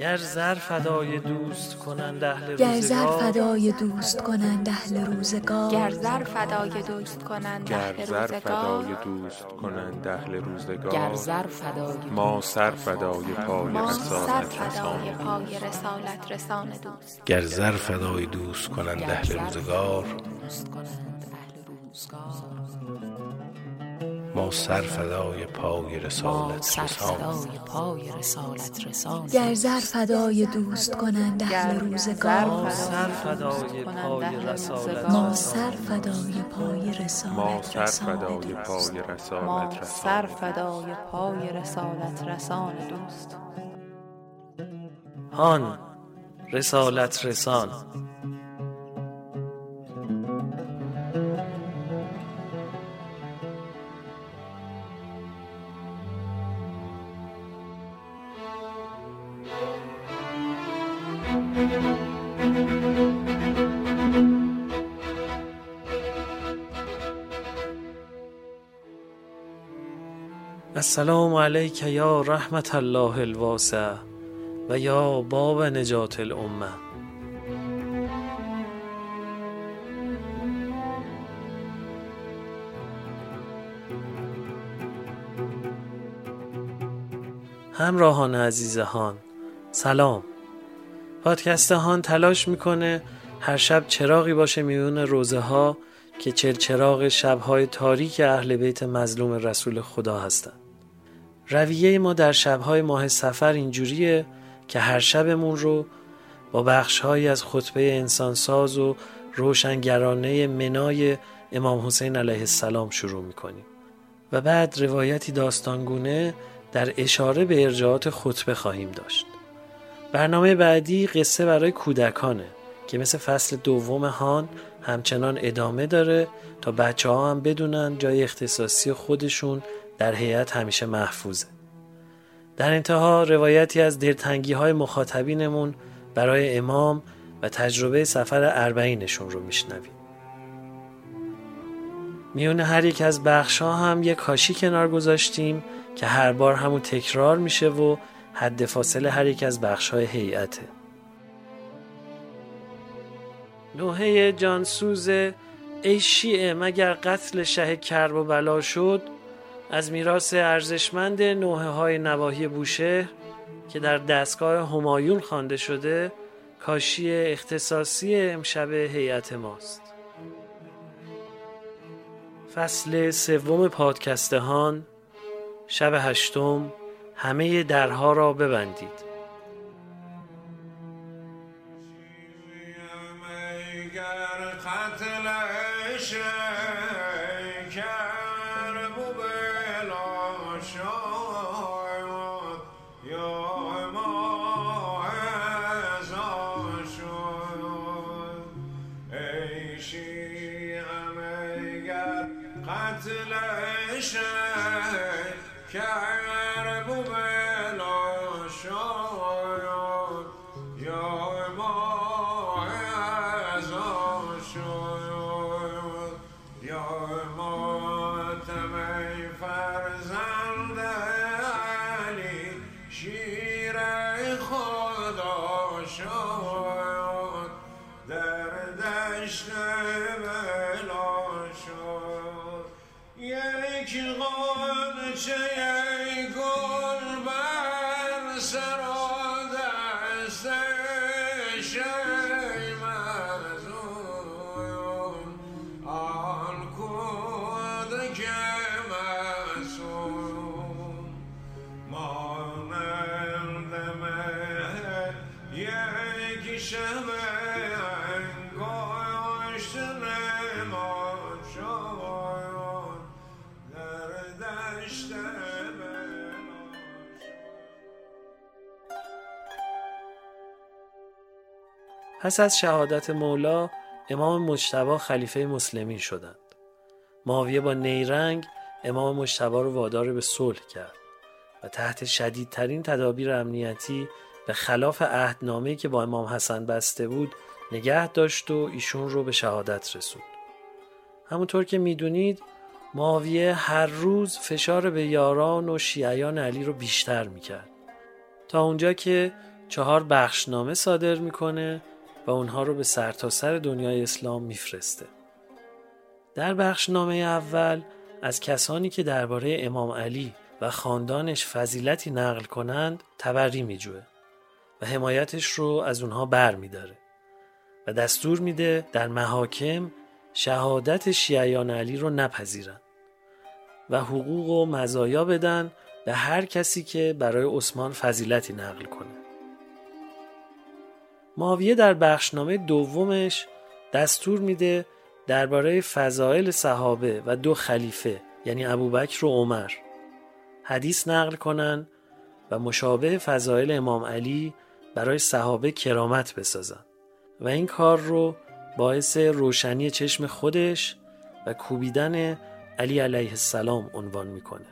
گر زر فدای دوست کنند اهل گر زر روزگار فدای دوست کنند اهل روزگار. گر زر فدای دوست کنند گر اهل زر روزگار. فدای دوست کنند اهل گر روزگار زر فدای ما سر فدای پای رسالت رسان پای رسالت رسان دوست. گر زر فدای دوست کنند گر اهل زر روزگار. دوست کنند اهل روزگار. ما سر فدای پای ما رسالت سر رسالت رسان گر زر فدای دوست کنند اهل روزگار. ما سر فدای پای رسالت. ما سر فدای پای ما رسالت سر رسان فدای پای ما رسالت سر رسان فدای پای رسالت رسان دوست. هان رسالت رسان. السلام علیک یا رحمت الله الواسع و یا باب نجات الامه همراهان عزیز هان سلام پادکست هان تلاش می‌کنه هر شب چراغی باشه میون روزه ها که چل چراغ شبهای تاریک اهل بیت مظلوم رسول خدا هستند رویه ما در شبهای ماه سفر اینجوریه که هر شبمون رو با بخشهایی از خطبه انسانساز و روشنگرانه منای امام حسین علیه السلام شروع می‌کنیم. و بعد روایتی داستانگونه در اشاره به ارجاعات خطبه خواهیم داشت. برنامه بعدی قصه برای کودکانه که مثل فصل دوم هان همچنان ادامه داره تا بچه ها هم بدونن جای اختصاصی خودشون در هیئت همیشه محفوظه. در انتها روایتی از دلتنگی های مخاطبینمون برای امام و تجربه سفر اربعینشون رو میشنویم. میون هر یک از بخش ها هم یک کاشی کنار گذاشتیم که هر بار همون تکرار میشه و حد فاصله هر یک از بخش های هیئته. نوحه جانسوز ای شیعه مگر قتل شه کرب و بلا شد از میراث ارزشمند نوحه های نواحی بوشهر که در دستگاه همایون خوانده شده کاشی اختصاصی امشب هیئت ماست. فصل سوم پادکستهان شب هشتم همه درها را ببندید. generation. پس از شهادت مولا امام مجتبی خلیفه مسلمین شدند. معاویه با نیرنگ امام مجتبی رو وادار به صلح کرد و تحت شدیدترین تدابیر امنیتی به خلاف عهدنامه‌ای که با امام حسن بسته بود نگه داشت و ایشون رو به شهادت رسوند. همونطور که می‌دونید معاویه هر روز فشار به یاران و شیعیان علی رو بیشتر می‌کرد. تا اونجا که چهار بخشنامه صادر می‌کنه و اونها رو به سرتاسر سر دنیای اسلام میفرسته. در بخشنامه اول از کسانی که درباره امام علی و خاندانش فضیلتی نقل کنند تبری میجوه و حمایتش رو از اونها بر میداره و دستور میده در محاکم شهادت شیعیان علی رو نپذیرن و حقوق و مزایا بدن به هر کسی که برای عثمان فضیلتی نقل کنه معاویه در بخشنامه دومش دستور میده درباره فضائل صحابه و دو خلیفه یعنی ابوبکر و عمر حدیث نقل کنن و مشابه فضائل امام علی برای صحابه کرامت بسازن. و این کار رو باعث روشنی چشم خودش و کوبیدن علی علیه السلام عنوان می‌کنه.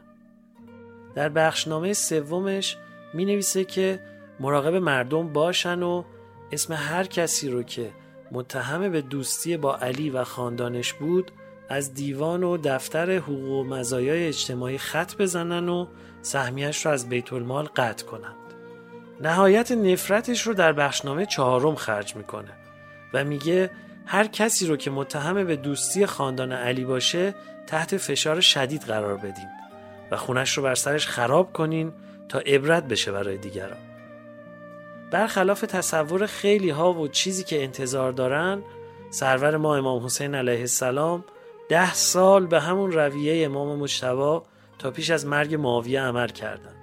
در بخشنامه سومش می نویسه که مراقب مردم باشن و اسم هر کسی رو که متهم به دوستی با علی و خاندانش بود از دیوان و دفتر حقوق و مزایای اجتماعی خط بزنن و سهمیش رو از بیت المال قطع کنند. نهایت نفرتش رو در بخشنامه چهارم خرج می‌کنه و میگه هر کسی رو که متهم به دوستی خاندان علی باشه تحت فشار شدید قرار بدین و خونش رو بر سرش خراب کنین تا عبرت بشه برای دیگران. برخلاف تصور خیلی ها و چیزی که انتظار دارن سرور ما امام حسین علیه السلام ده سال به همون رویه امام مجتبا تا پیش از مرگ معاویه عمل کردند.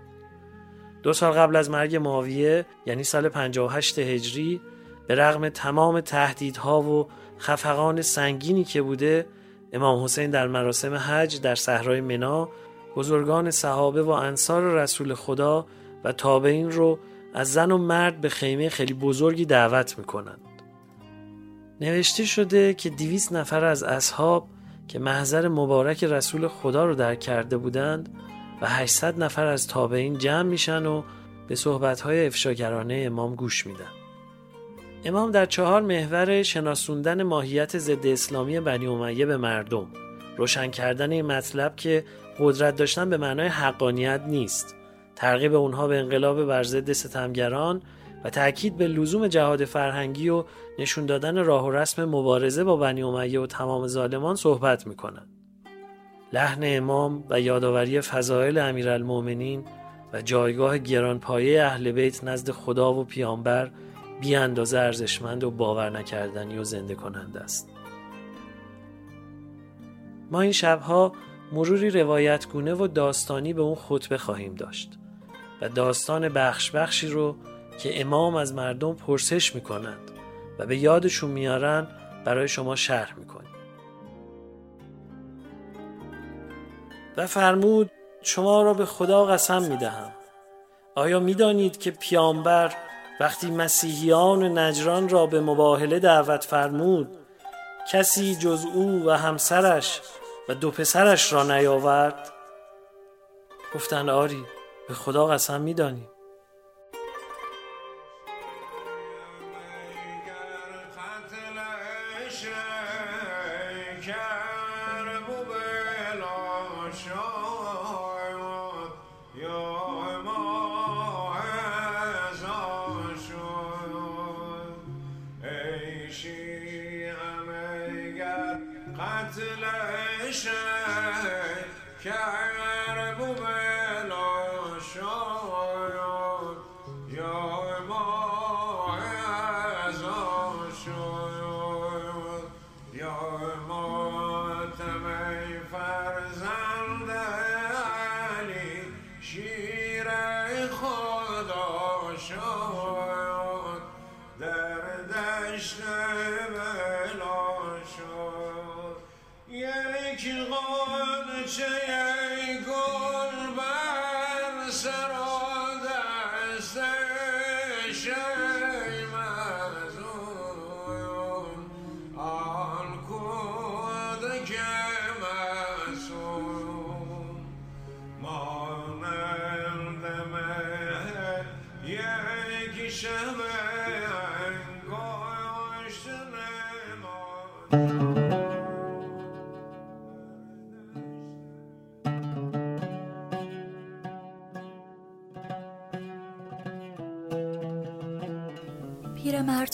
دو سال قبل از مرگ معاویه یعنی سال 58 هجری به رغم تمام تهدیدها و خفقان سنگینی که بوده امام حسین در مراسم حج در صحرای منا بزرگان صحابه و انصار رسول خدا و تابعین رو از زن و مرد به خیمه خیلی بزرگی دعوت می‌کنند. نوشته شده که دیویس نفر از اصحاب که محضر مبارک رسول خدا رو در کرده بودند و 800 نفر از تابعین جمع میشن و به صحبتهای افشاگرانه امام گوش میدن. امام در چهار محور شناسوندن ماهیت ضد اسلامی بنی امیه به مردم روشن کردن این مطلب که قدرت داشتن به معنای حقانیت نیست ترغیب اونها به انقلاب بر ضد ستمگران و تاکید به لزوم جهاد فرهنگی و نشون دادن راه و رسم مبارزه با بنی امیه و تمام ظالمان صحبت می‌کنند. لحن امام و یادآوری فضایل امیرالمؤمنین و جایگاه گرانپایه اهل بیت نزد خدا و پیامبر بی اندازه ارزشمند و باور نکردنی و زنده کننده است. ما این شبها مروری روایتگونه و داستانی به اون خطبه خواهیم داشت و داستان بخش بخشی رو که امام از مردم پرسش می‌کنند و به یادشون میارن برای شما شرح می‌کنیم. و فرمود شما را به خدا قسم می‌دهم. آیا می‌دانید که پیامبر وقتی مسیحیان نجران را به مباهله دعوت فرمود کسی جز او و همسرش و دو پسرش را نیاورد؟ گفتند آری. به خدا قسم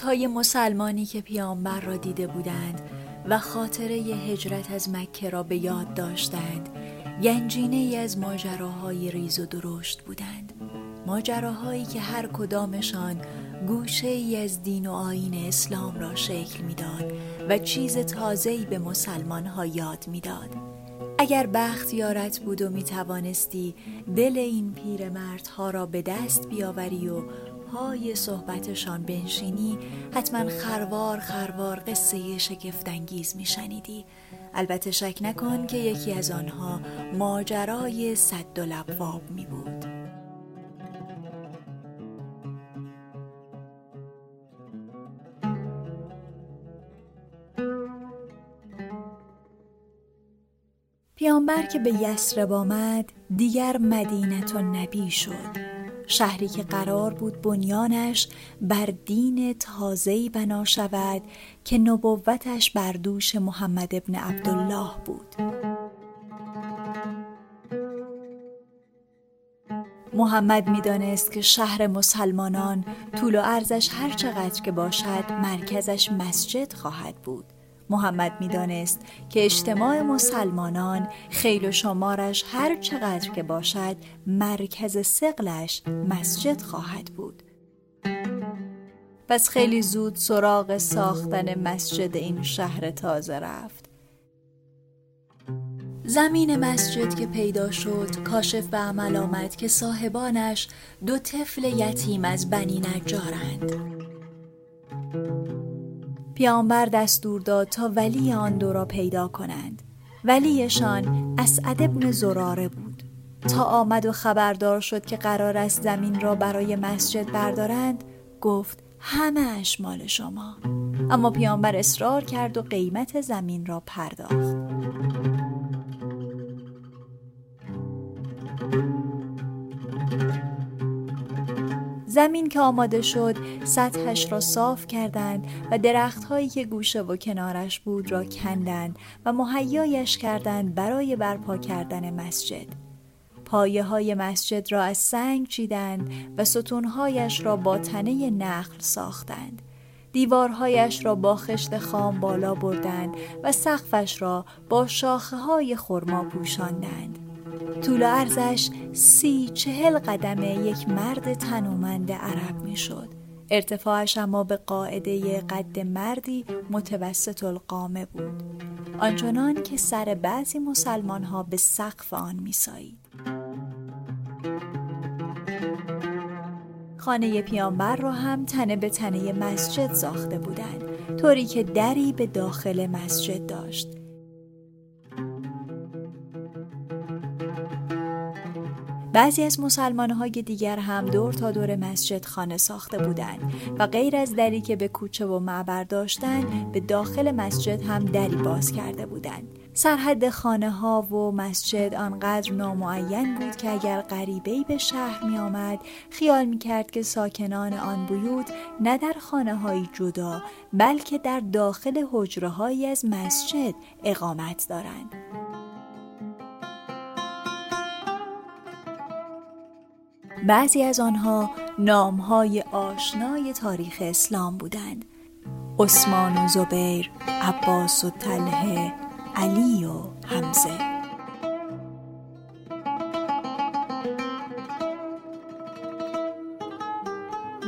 می‌دانیم پیرمردهای مسلمانی که پیامبر را دیده بودند و خاطره ی هجرت از مکه را به یاد داشتند گنجینه ای از ماجراهای ریز و درشت بودند ماجراهایی که هر کدامشان گوشه ای از دین و آین اسلام را شکل می‌داد و چیز تازه‌ای به مسلمان ها یاد می‌داد. اگر بخت یارت بود و می توانستی دل این پیرمردها را به دست بیاوری و پای صحبتشان بنشینی حتما خروار خروار قصه شگفتانگیز می شنیدی. البته شک نکن که یکی از آنها ماجرای صد و می بود. پیامبر که به یسرب آمد دیگر مدینت و نبی شد شهری که قرار بود بنیانش بر دین تازه‌ای بنا شود که نبوتش بر دوش محمد ابن عبدالله بود. محمد می‌دانست که شهر مسلمانان طول و عرضش هر چقدر که باشد مرکزش مسجد خواهد بود. محمد می‌دانست که اجتماع مسلمانان خیل و شمارش هر چقدر که باشد مرکز سقلش مسجد خواهد بود. پس خیلی زود سراغ ساختن مسجد این شهر تازه رفت. زمین مسجد که پیدا شد کاشف به عمل آمد که صاحبانش دو طفل یتیم از بنی نجارند. پیامبر دستور داد تا ولی آن دو را پیدا کنند. ولیشان اسعد ابن زراره بود. تا آمد و خبردار شد که قرار است زمین را برای مسجد بردارند گفت همه مال شما. اما پیامبر اصرار کرد و قیمت زمین را پرداخت. زمین که آماده شد سطحش را صاف کردند و درختهایی که گوشه و کنارش بود را کندند و مهیایش کردند برای برپا کردن مسجد. پایه های مسجد را از سنگ چیدند و ستونهایش را با تنه نخل ساختند. دیوارهایش را با خشت خام بالا بردند و سقفش را با شاخه های خرما پوشاندند. طول عرضش سی چهل قدمه یک مرد تنومند عرب می شد. ارتفاعش اما به قاعده قد مردی متوسط القامه بود. آنچنان که سر بعضی مسلمان ها به سقف آن می سایید. خانه پیامبر را هم تنه به تنه مسجد ساخته بودند طوری که دری به داخل مسجد داشت بعضی از مسلمانهای دیگر هم دور تا دور مسجد خانه ساخته بودند و غیر از دری که به کوچه و معبر داشتند به داخل مسجد هم دری باز کرده بودند سرحد خانه ها و مسجد آنقدر نامعین بود که اگر غریبه به شهر می آمد خیال می کرد که ساکنان آن بیوت نه در خانه های جدا بلکه در داخل حجره از مسجد اقامت دارند. بعضی از آنها نامهای آشنای تاریخ اسلام بودند عثمان و زبیر، عباس و طلحه، علی و حمزه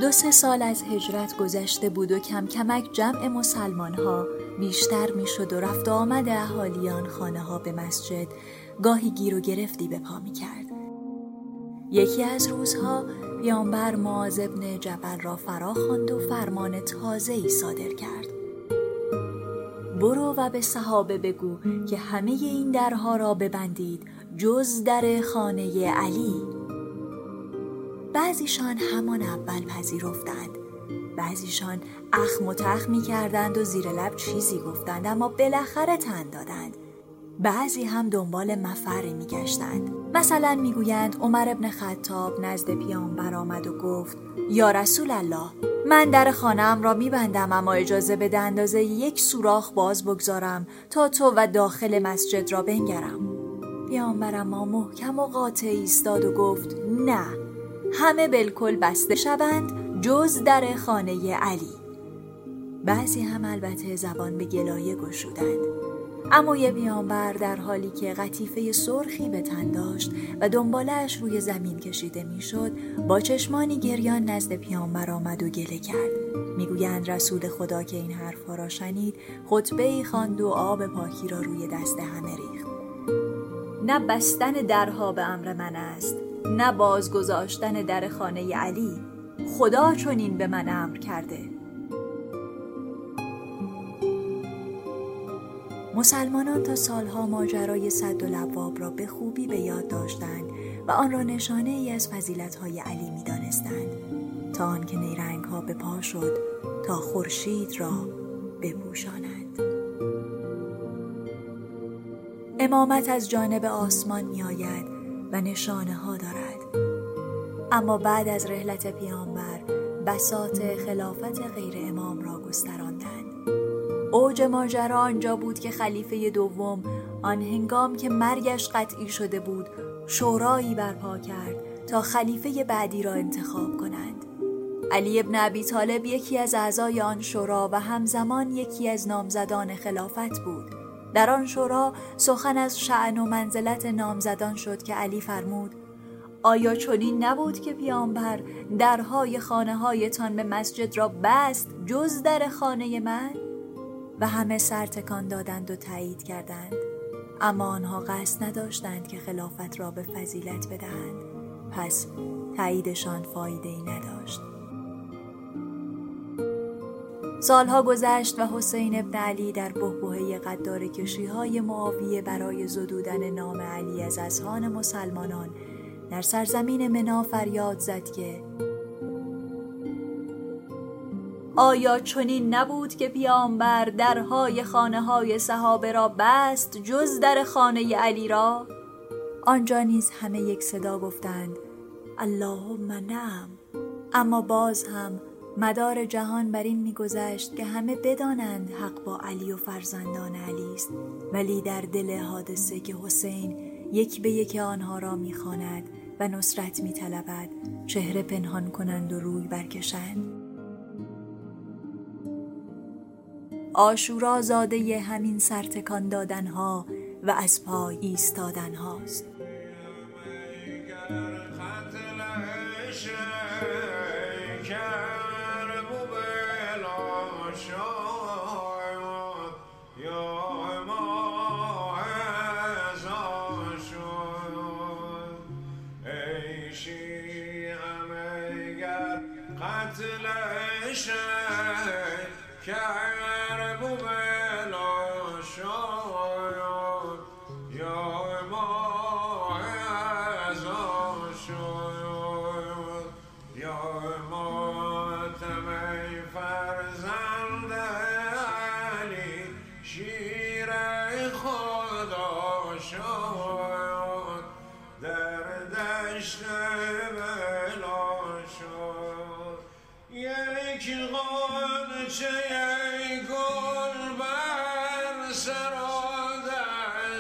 دو سه سال از هجرت گذشته بود و کم کمک جمع مسلمان ها بیشتر می شد و رفت آمد اهالیان خانه ها به مسجد گاهی گیر و گرفتی به پا می کرد. یکی از روزها پیامبر معاذ ابن جبل را فرا خواند و فرمان تازه ای صادر کرد. برو و به صحابه بگو که همه این درها را ببندید جز در خانه علی. بعضیشان همان اول پذیرفتند. بعضیشان اخم و تخ می کردند و زیر لب چیزی گفتند اما بالاخره تن دادند. بعضی هم دنبال مفر می گشتند. مثلا می‌گویند عمر ابن خطاب نزد پیامبر آمد و گفت یا رسول الله من در خانم را میبندم اما اجازه بده اندازه یک سوراخ باز بگذارم تا تو و داخل مسجد را بنگرم. پیامبر اما محکم و قاطع ایستاد و گفت نه همه بالکل بسته شوند جز در خانه علی. بعضی هم البته زبان به گلایه گشودند. اما یه پیامبر در حالی که قطیفه سرخی به تن داشت و دنبالش روی زمین کشیده می‌شد با چشمانی گریان نزد پیامبر آمد و گله کرد. می‌گویند رسول خدا که این حرفها را شنید خطبه ای خواند و آب پاکی را روی دست همه ریخت. نه بستن درها به امر من است نه بازگذاشتن در خانه علی. خدا چنین به من امر کرده. مسلمانان تا سالها ماجرای صد و لبواب را به خوبی به یاد داشتند و آن را نشانه ای از فضیلت های علی می دانستند تا آنکه نیرنگ ها به پا شد تا خورشید را بپوشاند. امامت از جانب آسمان می آید و نشانه ها دارد. اما بعد از رحلت پیامبر بساط خلافت غیر امام را گستراندند. اوج ماجرا آنجا بود که خلیفه دوم آن هنگام که مرگش قطعی شده بود شورایی برپا کرد تا خلیفه بعدی را انتخاب کنند علی ابن ابی طالب یکی از اعضای آن شورا و همزمان یکی از نامزدان خلافت بود در آن شورا سخن از شعن و منزلت نامزدان شد که علی فرمود آیا چنین نبود که پیامبر درهای خانه هایتان به مسجد را بست جز در خانه من؟ و همه سر تکان دادند و تایید کردند. اما آنها قصد نداشتند که خلافت را به فضیلت بدهند. پس تاییدشان فایده ای نداشت. سالها گذشت و حسین ابن علی در بهبهه قدار کشی های معاویه برای زدودن نام علی از اذهان مسلمانان در سرزمین منا فریاد زد که آیا چنین نبود که پیامبر درهای خانه های صحابه را بست جز در خانه علی را؟ آنجا نیز همه یک صدا گفتند اللهم نعم. اما باز هم مدار جهان بر این میگذشت که همه بدانند حق با علی و فرزندان علی است. ولی در دل حادثه که حسین یک به یک آنها را می‌خواند و نصرت میطلبد چهره پنهان کنند و روی برکشند. آشورا زاده همین سرتکان دادن ها و از پای ایستادن هاست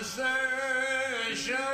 sensation.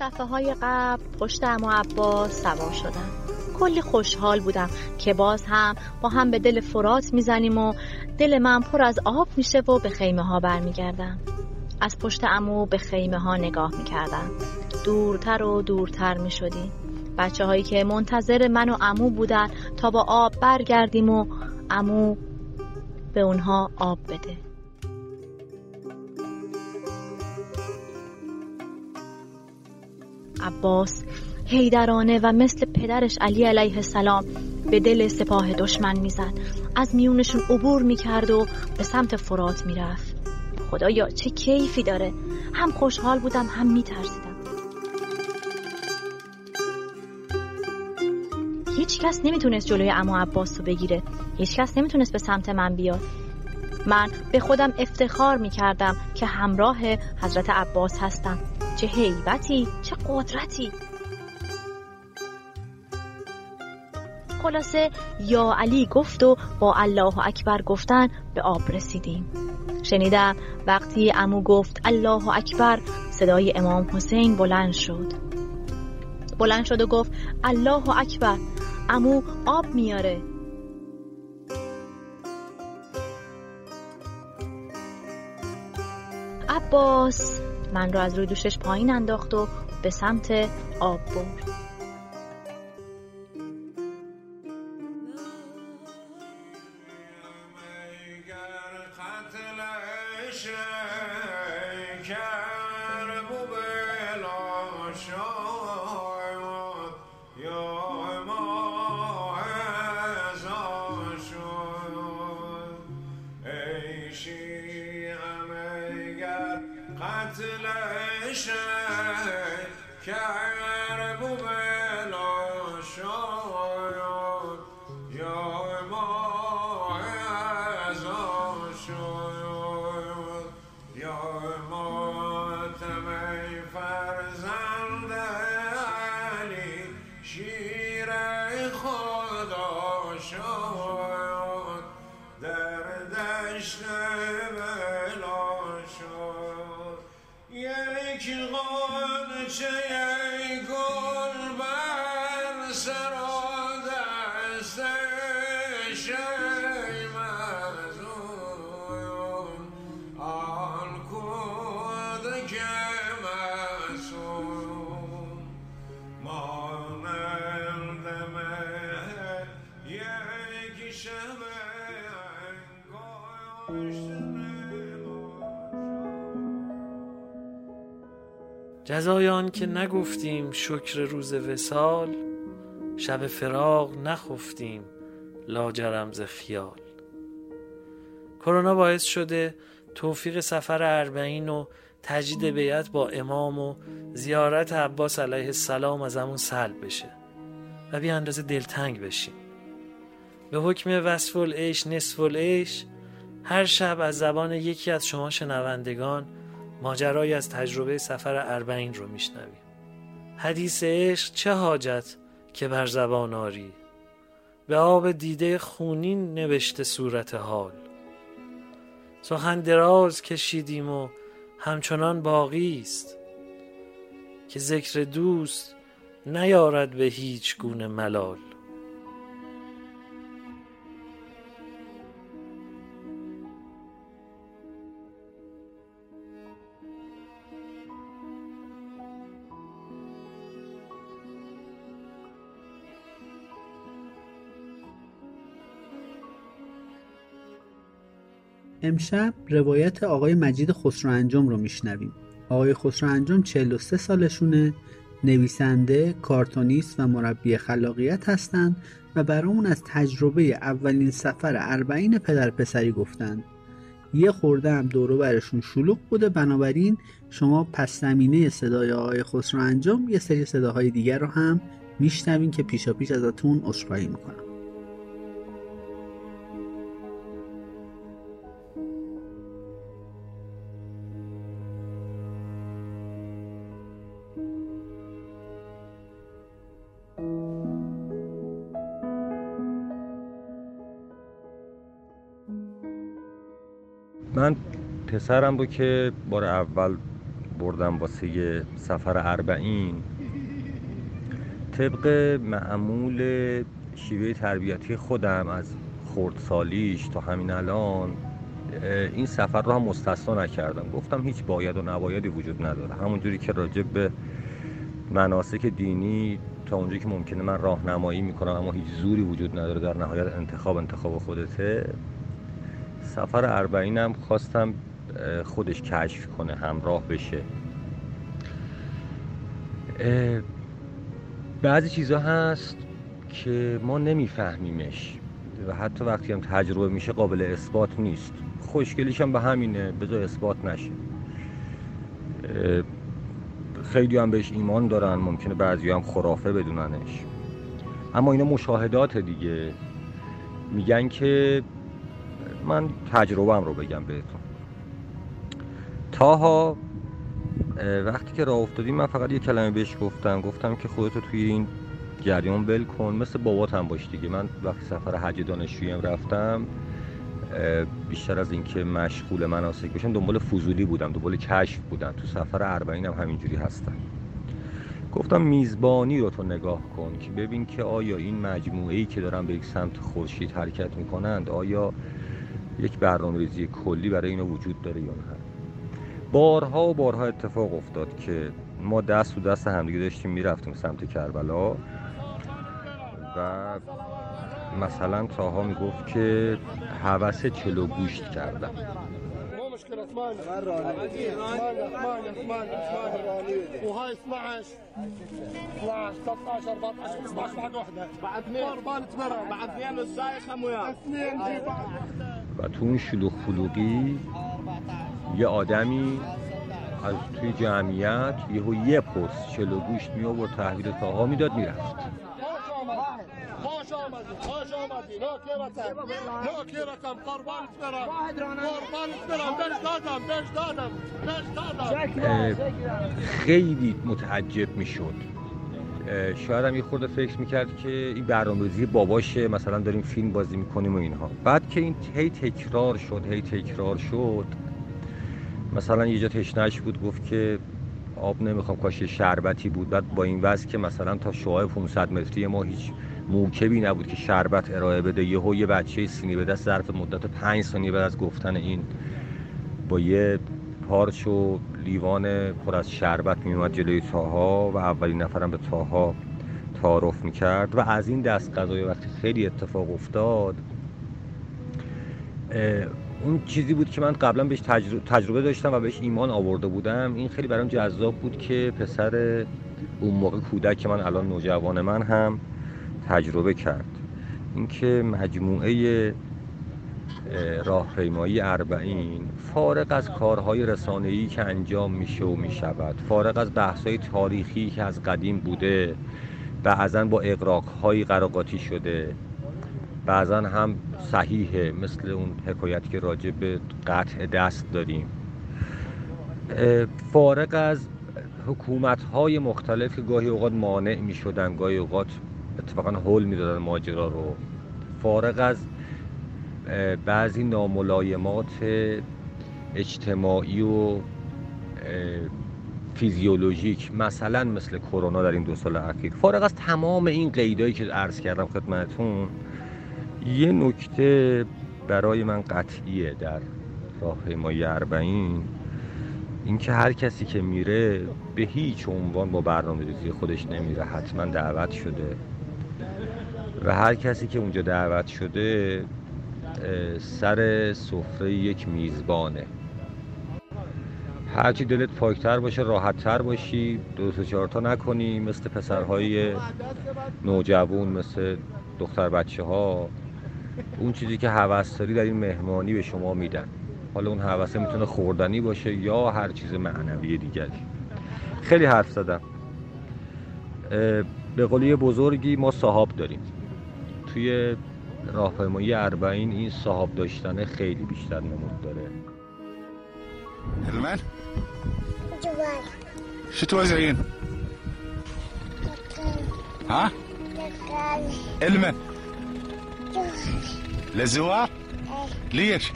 دفعه های قبل پشت امو عباس سوار شدم کلی خوشحال بودم که باز هم با هم به دل فرات می‌زنیم و دل من پر از آب میشه و به خیمه ها برمیگردم. از پشت امو به خیمه ها نگاه می‌کردم. دورتر و دورتر می‌شدیم. بچه هایی که منتظر من و امو بودن تا با آب برگردیم و امو به اونها آب بده. عباس هیدرانه و مثل پدرش علی علیه السلام به دل سپاه دشمن می‌زد. از میونشون عبور می‌کرد و به سمت فرات می‌رفت. خدایا چه کیفی داره. هم خوشحال بودم هم میترسیدم. هیچ کس نمی‌تونست جلوی اما عباس رو بگیره. هیچ کس نمی‌تونست به سمت من بیاد. من به خودم افتخار می‌کردم که همراه حضرت عباس هستم. چه هیبتی چه قدرتی. خلاصه یا علی گفت و با الله اکبر گفتن به آب رسیدیم. شنیدم وقتی امو گفت الله اکبر صدای امام حسین بلند شد. بلند شد و گفت الله اکبر امو آب میاره. عباس من رو از روی دوشش پایین انداخت و به سمت آب برد. جزای آن که نگفتیم شکر روز وسال شب فراق نخفتیم. لاجرم ز خیال. کرونا باعث شده توفیق سفر اربعین و تجدید بیعت با امام و زیارت عباس علیه السلام از همون سلب بشه و بی اندازه دلتنگ بشیم. به حکم وصف العیش نصف العیش هر شب از زبان یکی از شما شنوندگان ماجرایی از تجربه سفر اربعین رو میشنویم. حدیث عشق چه حاجت که بر زبان آری؟ به آب دیده خونین نوشته صورت حال. سخن دراز کشیدیم و همچنان باقی است که ذکر دوست نیارد به هیچ گونه ملال. امشب روایت آقای مجید خسرو انجم رو میشنویم. آقای خسرو انجم 43 سالشونه نویسنده، کارتونیست و مربی خلاقیت هستند و برامون از تجربه اولین سفر اربعین پدر پسری گفتند. یه خورده هم دورو برشون شلوغ بوده بنابراین شما پس زمینه صدای آقای خسرو انجام یه سری صداهای دیگر رو هم میشنوین که پیشا پیش ازتون عذرخواهی می‌کنم. پسرم رو که بار اول بردم واسه سفر اربعین. طبق معمول شیوه تربیتی خودم از خردسالیش تا همین الان این سفر رو هم مستثنا نکردم. گفتم هیچ باید و نبایدی وجود نداره. همونجوری که راجع به مناسک دینی تا اونجایی که ممکنه من راهنمایی می‌کنم اما هیچ زوری وجود نداره. در نهایت انتخاب انتخاب خودته. سفر اربعینم خواستم خودش کشف کنه همراه بشه. بعضی چیزا هست که ما نمیفهمیمش و حتی وقتی هم تجربه میشه قابل اثبات نیست. خوشگلیش هم به همینه بذار اثبات نشه. خیلی هم بهش ایمان دارن ممکنه بعضی هم خرافه بدوننش. اما اینا مشاهدات دیگه. میگن که من تجربهم رو بگم بهتون. تاها وقتی که راه افتادیم من فقط یه کلمه بهش گفتم. گفتم که خودتو توی این جریان بل کن. مثل بابات هم باش دیگه. من وقتی سفر حج دانشجوییم رفتم بیشتر از اینکه مشغول مناسک بشم دنبال فضولی بودم. دنبال کشف بودم. تو سفر اربعین هم همینجوری هستم. گفتم میزبانی رو تو نگاه کن که ببین که آیا این مجموعه ای که دارن به یک سمت خورشید حرکت می‌کنند آیا یک برنامه ریزی کلی برای اینا وجود داره یا نه. بارها و بارها اتفاق افتاد که ما دست و دست همدیگه داشتیم می‌رفتیم سمت کربلا و مثلا تاها می‌گفت که حوس چلو گوشت کردم مشكلة 8 8 8 8 وهاي 12 12 13 14 15 بعد و تو اون شلوغ فلوغی یه آدمی از توی جمعیت یهو یه پرس چلو گوشت می آورد تحویل تاها می‌داد می‌رفت. خوش آمدی خوش آمدی بهش دادم بهش دادم بهش دادم خیلی متعجب می‌شد. شاید هم یه خورده فکر می‌کرد که این برنامه‌ریزی باباشه مثلا داریم فیلم بازی می‌کنیم و اینها. بعد که این هی تکرار شد هی تکرار شد مثلا یه جا تشنهش بود گفت که آب نمی‌خوام کاش یه شربتی بود. بعد با این وضع که مثلا تا شعاع 500 متری ما هیچ موکبی نبود که شربت ارائه بده. یهو یه بچه سینی به دست ظرف مدت 5 ثانیه بعد از گفتن این با یه پارچ و لیوان پر از شربت میومد جلوی تاها و اولین نفرم به تاها تعارف می‌کرد. و از این دست غذای وقتی خیلی اتفاق افتاد اون چیزی بود که من قبلا بهش تجربه داشتم و بهش ایمان آورده بودم. این خیلی برام جذاب بود که پسر اون موقع کودک که من الان نوجوان من هم تجربه کرد. اینکه مجموعه راهپیمایی اربعین فارغ از کارهای رسانه‌ای که انجام میشه و می‌شود فارغ از بحث‌های تاریخی که از قدیم بوده بعضا با اقراق‌هایی قراقاتی شده بعضا هم صحیحه مثل اون حکایت که راجع به قطع دست داریم. فارغ از حکومت های مختلف که گاهی اوقات مانع می شدن گاهی اوقات اتفاقا حل می دادن ماجرا رو. فارغ از بعضی ناملایمات اجتماعی و فیزیولوژیک مثلا مثل کرونا در این دو سال اخیر. فارغ از تمام این قیدایی که عرض کردم خدمتتون یه نکته برای من قطعیه در راهپیمایی اربعین. اینکه هر کسی که میره به هیچ عنوان با برنامه ریزی خودش نمیره حتما دعوت شده. و هر کسی که اونجا دعوت شده سر سفره یک میزبانه. هرچی دلت پاکتر باشه راحتتر باشی. دو سه چهار تا نکنی. مثل پسرهای نوجوان مثل دختر بچه ها اون چیزی که هوس داری در این مهمانی به شما میدن. حالا اون هوسه می‌تونه خوردنی باشه یا هر چیز معنوی دیگری. خیلی حرف زدم. به قولی بزرگی ما صاحب داریم. توی راهپیمایی اربعین این صاحب داشتن خیلی بیشتر نمود داره. المن شو توزعين ها؟ المن للزوار ليش؟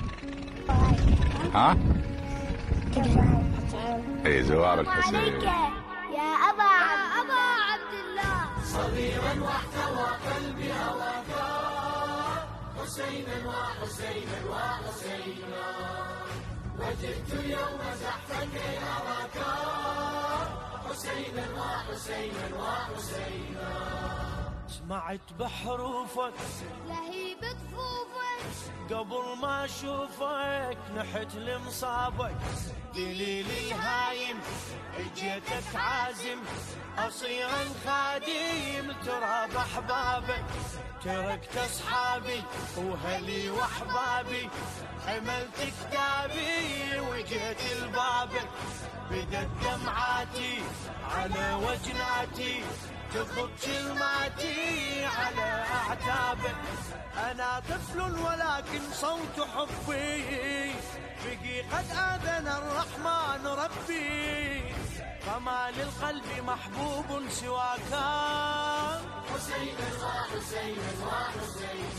ها؟ اي زوار الحسين. يا أبا أبا عبد الله. صغيرا واحتوى قلبي هواك حسينا وحسينا وحسينا وجدت يوم زحفك أراك حسينا وحسينا وحسينا سمعت بحروفك لهيب طفوفك قبل ما أشوفك نحت لمصابك. دليل الهايم اجيتك عازم. اصير خادم تراب أحبابك. تركت أصحابي وهلي وأحبابي. حملت كتابي وجيت لبابك بدت دمعاتي على وجناتي. تخب كلماتي على اعتابك أنا طفل ولكن صوت حبي بقي قد آذن الرحمن ربي. فما للقلب محبوب سواك حسين وحسين وحسين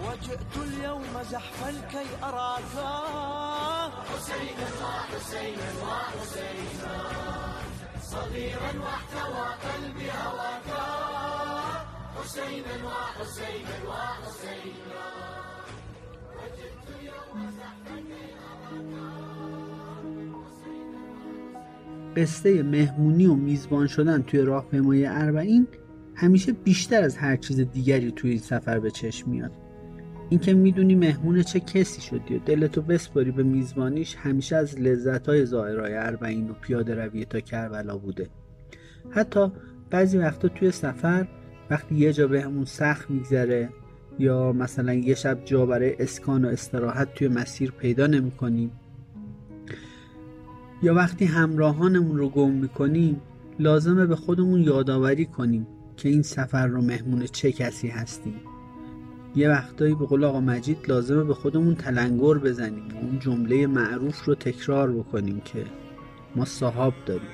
وجئت اليوم زحفا كي أراك. حسين وحسين وحسين صغيرا واحتوى قلبي هواك. حسينا وحسينا وحسينا. وجدت اليوم زحفا كي قصه مهمونی و میزبان شدن توی راهپیمایی اربعین همیشه بیشتر از هر چیز دیگری توی این سفر به چشم میاد. اینکه می‌دونی مهمون چه کسی شدی و دلتو بسپاری به میزبانیش همیشه از لذتهای ظاهرهای اربعین و پیاده روی تا کربلا بوده. حتی بعضی وقتا توی سفر وقتی یه جا بهمون سخت میگذره یا مثلا یه شب جا برای اسکان و استراحت توی مسیر پیدا نمی‌کنیم یا وقتی همراهانمون رو گم می‌کنیم لازمه به خودمون یادآوری کنیم که این سفر رو مهمون چه کسی هستیم. یه وقتایی به قول آقا مجید لازمه به خودمون تلنگر بزنیم اون جمله معروف رو تکرار بکنیم که ما صاحب داریم.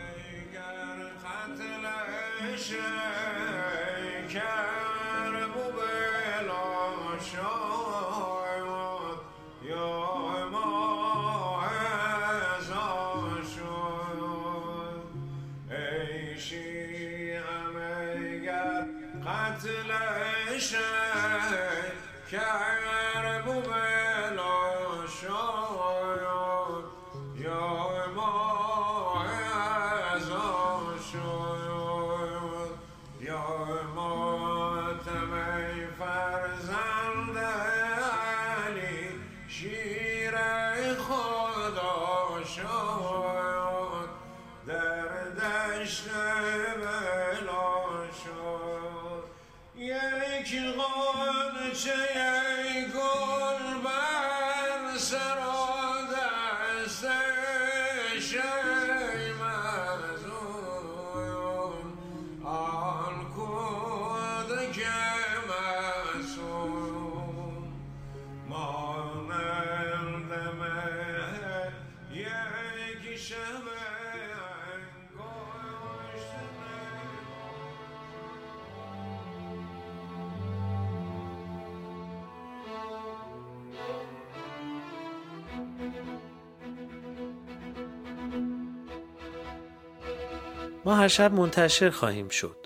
ما هر شب منتشر خواهیم شد.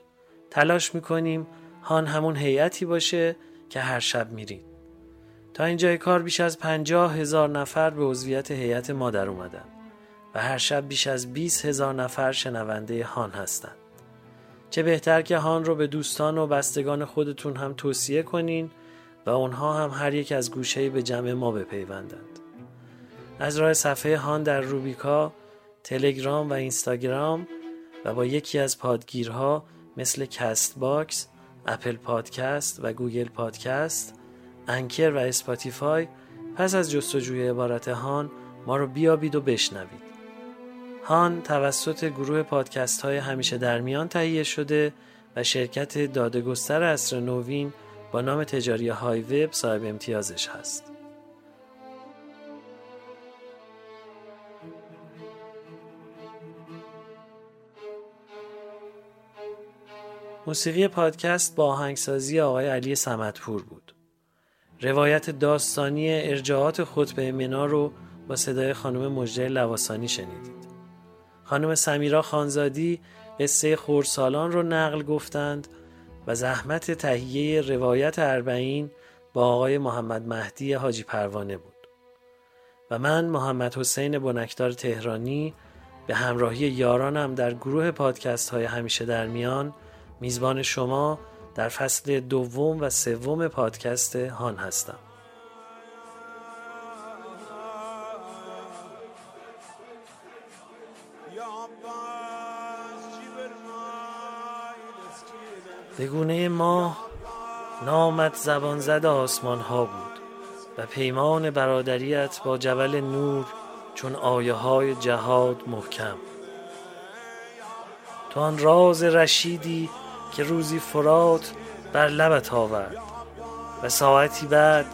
تلاش می‌کنیم هان همون هیئتی باشه که هر شب میرید. تا اینجای کار بیش از پنجاه هزار نفر به عضویت هیئت ما در اومدن و هر شب بیش از 20 هزار نفر شنونده هان هستند. چه بهتر که هان رو به دوستان و بستگان خودتون هم توصیه کنین و اونها هم هر یک از گوشه‌ای به جمع ما بپیوندند. از راه صفحه هان در روبیکا، تلگرام و اینستاگرام و با یکی از پادگیرها مثل Castbox، Apple Podcast و Google Podcast، Anchor و Spotify پس از جستجوی عبارت هان ما رو بیابید و بشنوید. هان توسط گروه پادکست های همیشه در میان تهیه شده و شرکت دادگستر عصر نوین با نام تجاری های وب صاحب امتیازش هست. موسیقی پادکست با آهنگسازی آقای علی سمتپور بود. روایت داستانی ارجاعات خطبه منا رو با صدای خانم مجده لواسانی شنیدید. خانم سمیرا خانزادی قصه خورسالان رو نقل گفتند و زحمت تهیه روایت اربعین با آقای محمد مهدی حاجی پروانه بود. و من محمد حسین بنکدار تهرانی به همراهی یارانم در گروه پادکست های همیشه در میان میزبان شما در فصل دوم و سوم پادکست هان هستم. بگونه ما نامت زبان زد آسمان ها بود و پیمان برادریت با جبل نور چون آیه های جهاد محکم. تو آن راز رشیدی که روزی فرات بر لبت آورد و ساعتی بعد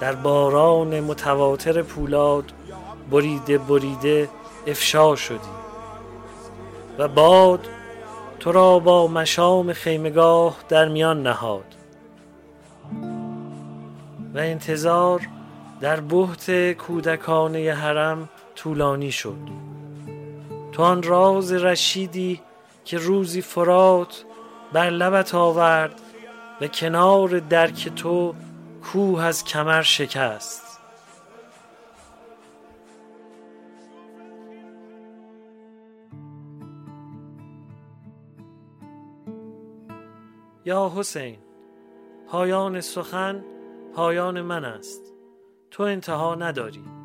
در باران متواتر پولاد بریده بریده افشا شدی و باد تو را با مشام خیمگاه در میان نهاد و انتظار در بحت کودکانه حرم طولانی شد. تو آن راز رشیدی که روزی فرات بر لبت آورد و کنار درک تو کوه از کمر شکست. یا حسین پایان سخن پایان من است. تو انتها نداری.